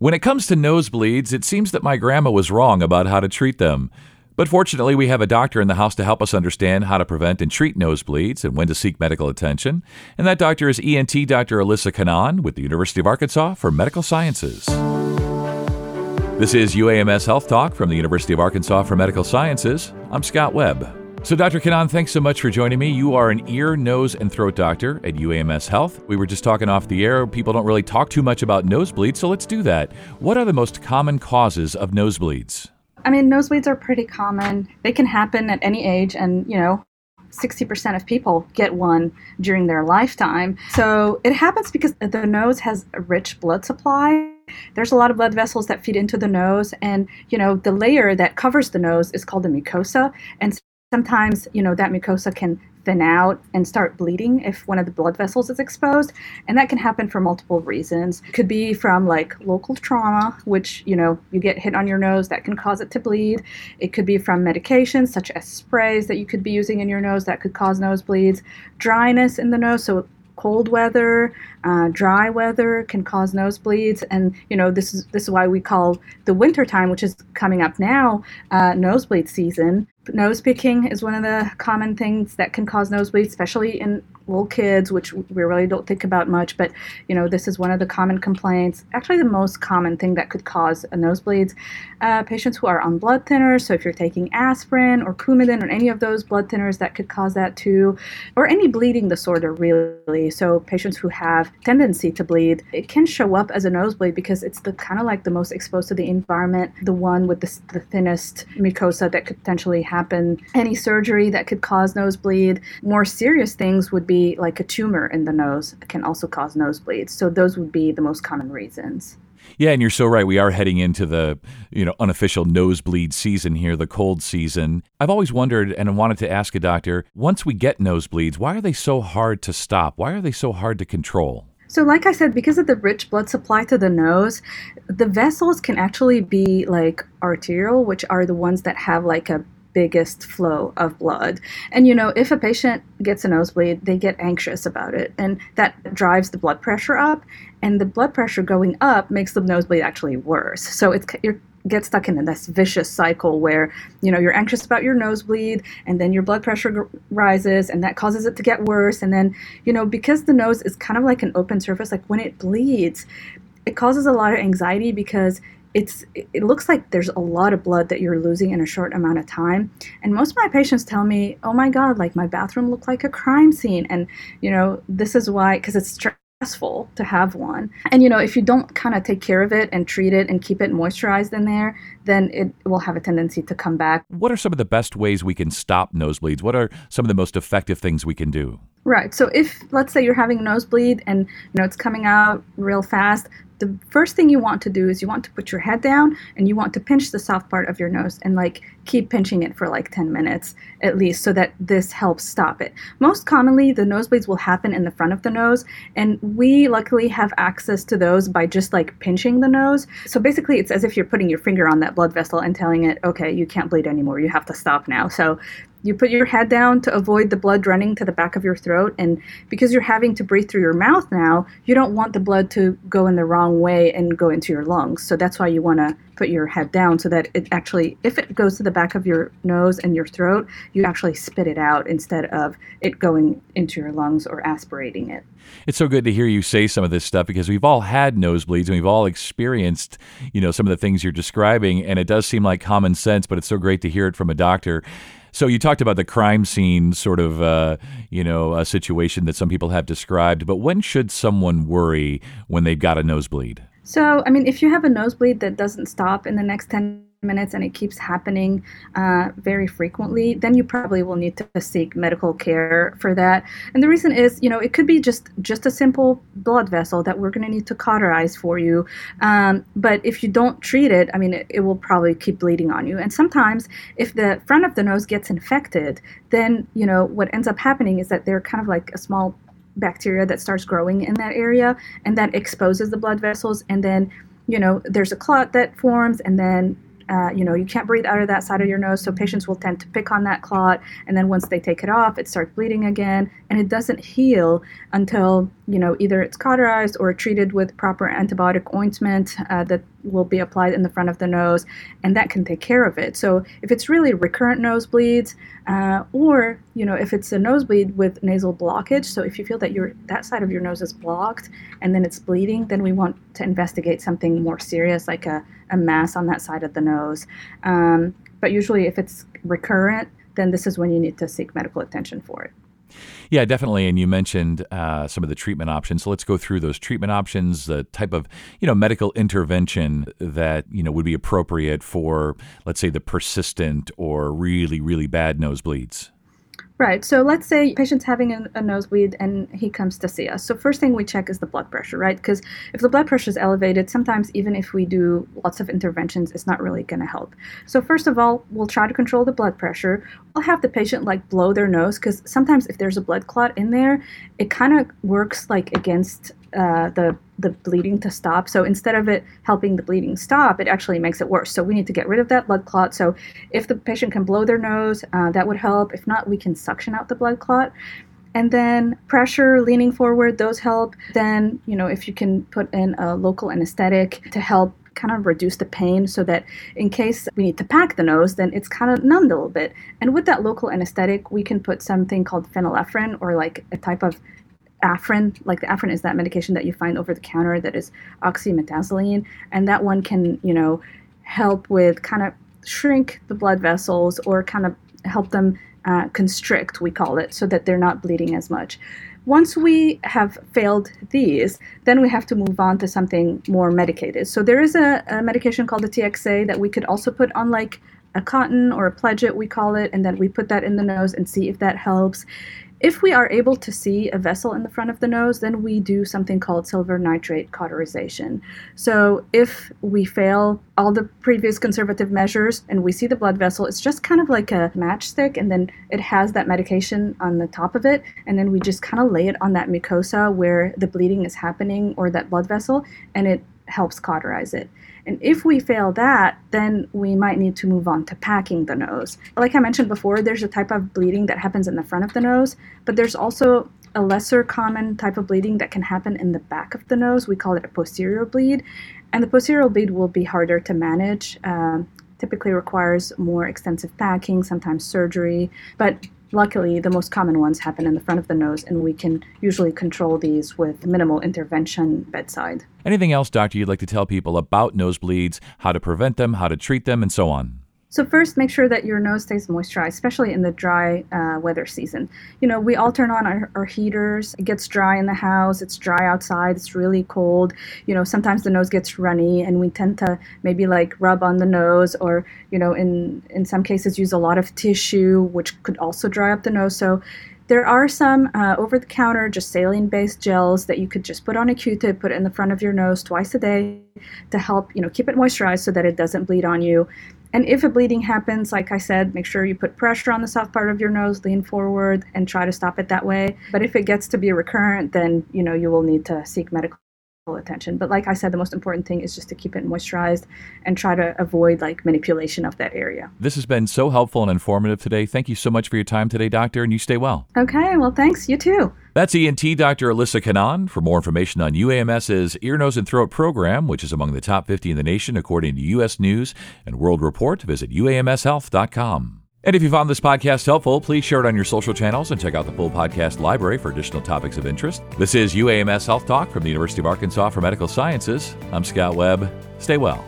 When it comes to nosebleeds, it seems that my grandma was wrong about how to treat them. But fortunately, we have a doctor in the house to help us understand how to prevent and treat nosebleeds and when to seek medical attention. And that doctor is ENT Dr. Alissa Kanaan with the University of Arkansas for Medical Sciences. This is UAMS Health Talk from the University of Arkansas for Medical Sciences. I'm Scott Webb. So, Dr. Kanaan, thanks so much for joining me. You are an ear, nose, and throat doctor at UAMS Health. We were just talking off the air. People don't really talk too much about nosebleeds, so let's do that. What are the most common causes of nosebleeds? I mean, nosebleeds are pretty common. They can happen at any age, and, you know, 60% of people get one during their lifetime. So it happens because the nose has a rich blood supply. There's a lot of blood vessels that feed into the nose, and you know the layer that covers the nose is called the mucosa. And sometimes you know that mucosa can thin out and start bleeding if one of the blood vessels is exposed and that can happen for multiple reasons. It could be from like local trauma which you know you get hit on your nose that can cause it to bleed. It could be from medications such as sprays that you could be using in your nose that could cause nosebleeds. Dryness in the nose so cold weather, uh, dry weather can cause nosebleeds, and you know this is this is why we call the winter time, which is coming up now, uh, nosebleed season. Nose picking is one of the common things that can cause nosebleeds, especially in little kids, which we really don't think about much. But you know, this is one of the common complaints. Actually, the most common thing that could cause a nosebleeds. Uh, patients who are on blood thinners. So if you're taking aspirin or Coumadin or any of those blood thinners, that could cause that too, or any bleeding disorder really. So patients who have tendency to bleed, it can show up as a nosebleed because it's the kind of like the most exposed to the environment, the one with the, the thinnest mucosa that could potentially happen. Any surgery that could cause nosebleed. More serious things would be like a tumor in the nose can also cause nosebleeds. So those would be the most common reasons. Yeah, and you're so right. We are heading into the, you know, unofficial nosebleed season here, the cold season. I've always wondered and I wanted to ask a doctor, once we get nosebleeds, why are they so hard to stop? Why are they so hard to control? So, like I said, because of the rich blood supply to the nose, the vessels can actually be like arterial, which are the ones that have like a biggest flow of blood. And you know, if a patient gets a nosebleed, they get anxious about it, and that drives the blood pressure up. And the blood pressure going up makes the nosebleed actually worse. So it's you get stuck in this vicious cycle where you know you're anxious about your nosebleed and then your blood pressure rises and that causes it to get worse and then you know because the nose is kind of like an open surface like when it bleeds it causes a lot of anxiety because it's it looks like there's a lot of blood that you're losing in a short amount of time. And most of my patients tell me oh my god like my bathroom looked like a crime scene. And you know this is why because it's stressful to have one. And you know if you don't kind of take care of it and treat it and keep it moisturized in there then it will have a tendency to come back. What are some of the best ways we can stop nosebleeds? What are some of the most effective things we can do? Right. So if let's say you're having a nosebleed and you know it's coming out real fast, the first thing you want to do is you want to put your head down and you want to pinch the soft part of your nose and like keep pinching it for like 10 minutes at least so that this helps stop it. Most commonly, the nosebleeds will happen in the front of the nose, and we luckily have access to those by just like pinching the nose. So basically, it's as if you're putting your finger on that blood vessel and telling it, okay, you can't bleed anymore, you have to stop now. So you put your head down to avoid the blood running to the back of your throat and because you're having to breathe through your mouth now you don't want the blood to go in the wrong way and go into your lungs so that's why you want to put your head down so that it actually if it goes to the back of your nose and your throat you actually spit it out instead of it going into your lungs or aspirating it it's so good to hear you say some of this stuff because we've all had nosebleeds and we've all experienced, you know, some of the things you're describing and it does seem like common sense, but it's so great to hear it from a doctor. So you talked about the crime scene sort of, uh, you know, a situation that some people have described. But when should someone worry when they've got a nosebleed? So, I mean, if you have a nosebleed that doesn't stop in the next 10 minutes and it keeps happening uh, very frequently, then you probably will need to seek medical care for that. And the reason is, you know, it could be just just a simple blood vessel that we're going to need to cauterize for you. Um, but if you don't treat it, I mean, it, it will probably keep bleeding on you. And sometimes, if the front of the nose gets infected, then you know what ends up happening is that they're kind of like a small bacteria that starts growing in that area, and that exposes the blood vessels, and then you know there's a clot that forms, and then uh, you know, you can't breathe out of that side of your nose, so patients will tend to pick on that clot, and then once they take it off, it starts bleeding again, and it doesn't heal until you know, either it's cauterized or treated with proper antibiotic ointment uh, that will be applied in the front of the nose, and that can take care of it. So if it's really recurrent nosebleeds, uh, or you know, if it's a nosebleed with nasal blockage, so if you feel that your that side of your nose is blocked and then it's bleeding, then we want to investigate something more serious, like a, a mass on that side of the nose. Um, but usually, if it's recurrent, then this is when you need to seek medical attention for it. Yeah, definitely. And you mentioned uh, some of the treatment options. So let's go through those treatment options, the type of you know medical intervention that you know would be appropriate for, let's say, the persistent or really really bad nosebleeds. Right. So let's say patient's having a, a, nosebleed and he comes to see us. So first thing we check is the blood pressure, right? Because if the blood pressure is elevated, sometimes even if we do lots of interventions, it's not really going to help. So first of all, we'll try to control the blood pressure. We'll have the patient like blow their nose because sometimes if there's a blood clot in there, it kind of works like against uh, the the bleeding to stop. So instead of it helping the bleeding stop, it actually makes it worse. So we need to get rid of that blood clot. So if the patient can blow their nose, uh, that would help. If not, we can suction out the blood clot. And then pressure, leaning forward, those help. Then, you know, if you can put in a local anesthetic to help kind of reduce the pain so that in case we need to pack the nose, then it's kind of numbed a little bit. And with that local anesthetic, we can put something called phenylephrine or like a type of Afrin, like the Afrin is that medication that you find over the counter that is oxymetazoline, and that one can, you know, help with kind of shrink the blood vessels or kind of help them uh, constrict, we call it, so that they're not bleeding as much. Once we have failed these, then we have to move on to something more medicated. So there is a, a medication called the TXA that we could also put on like a cotton or a pledget, we call it, and then we put that in the nose and see if that helps. If we are able to see a vessel in the front of the nose, then we do something called silver nitrate cauterization. So if we fail all the previous conservative measures and we see the blood vessel, it's just kind of like a matchstick, and then it has that medication on the top of it, and then we just kind of lay it on that mucosa where the bleeding is happening or that blood vessel, and it helps cauterize it. And if we fail that, then we might need to move on to packing the nose. Like I mentioned before, there's a type of bleeding that happens in the front of the nose, but there's also a lesser common type of bleeding that can happen in the back of the nose. We call it a posterior bleed. And the posterior bleed will be harder to manage. Uh, typically requires more extensive packing, sometimes surgery. But Luckily, the most common ones happen in the front of the nose, and we can usually control these with minimal intervention bedside. Anything else, doctor, you'd like to tell people about nosebleeds, how to prevent them, how to treat them, and so on? So first, make sure that your nose stays moisturized, especially in the dry uh, weather season. You know, we all turn on our, our, heaters. It gets dry in the house. It's dry outside. It's really cold. You know, sometimes the nose gets runny, and we tend to maybe like rub on the nose, or you know, in in some cases, use a lot of tissue, which could also dry up the nose. So there are some uh, over the counter, just saline based gels that you could just put on a Q tip, put it in the front of your nose twice a day to help, you know, keep it moisturized so that it doesn't bleed on you. And if a bleeding happens, like I said, make sure you put pressure on the soft part of your nose, lean forward, and try to stop it that way. But if it gets to be recurrent, then you know you will need to seek medical attention. But like I said, the most important thing is just to keep it moisturized and try to avoid like manipulation of that area. This has been so helpful and informative today. Thank you so much for your time today, doctor, and you stay well. Okay, well, thanks. You too. That's ENT Dr. Alissa Kanaan. For more information on UAMS's Ear, Nose, and Throat program, which is among the top 50 in the nation according to U.S. News and World Report, visit UAMShealth.com. And if you found this podcast helpful, please share it on your social channels and check out the full podcast library for additional topics of interest. This is UAMS Health Talk from the University of Arkansas for Medical Sciences. I'm Scott Webb. Stay well.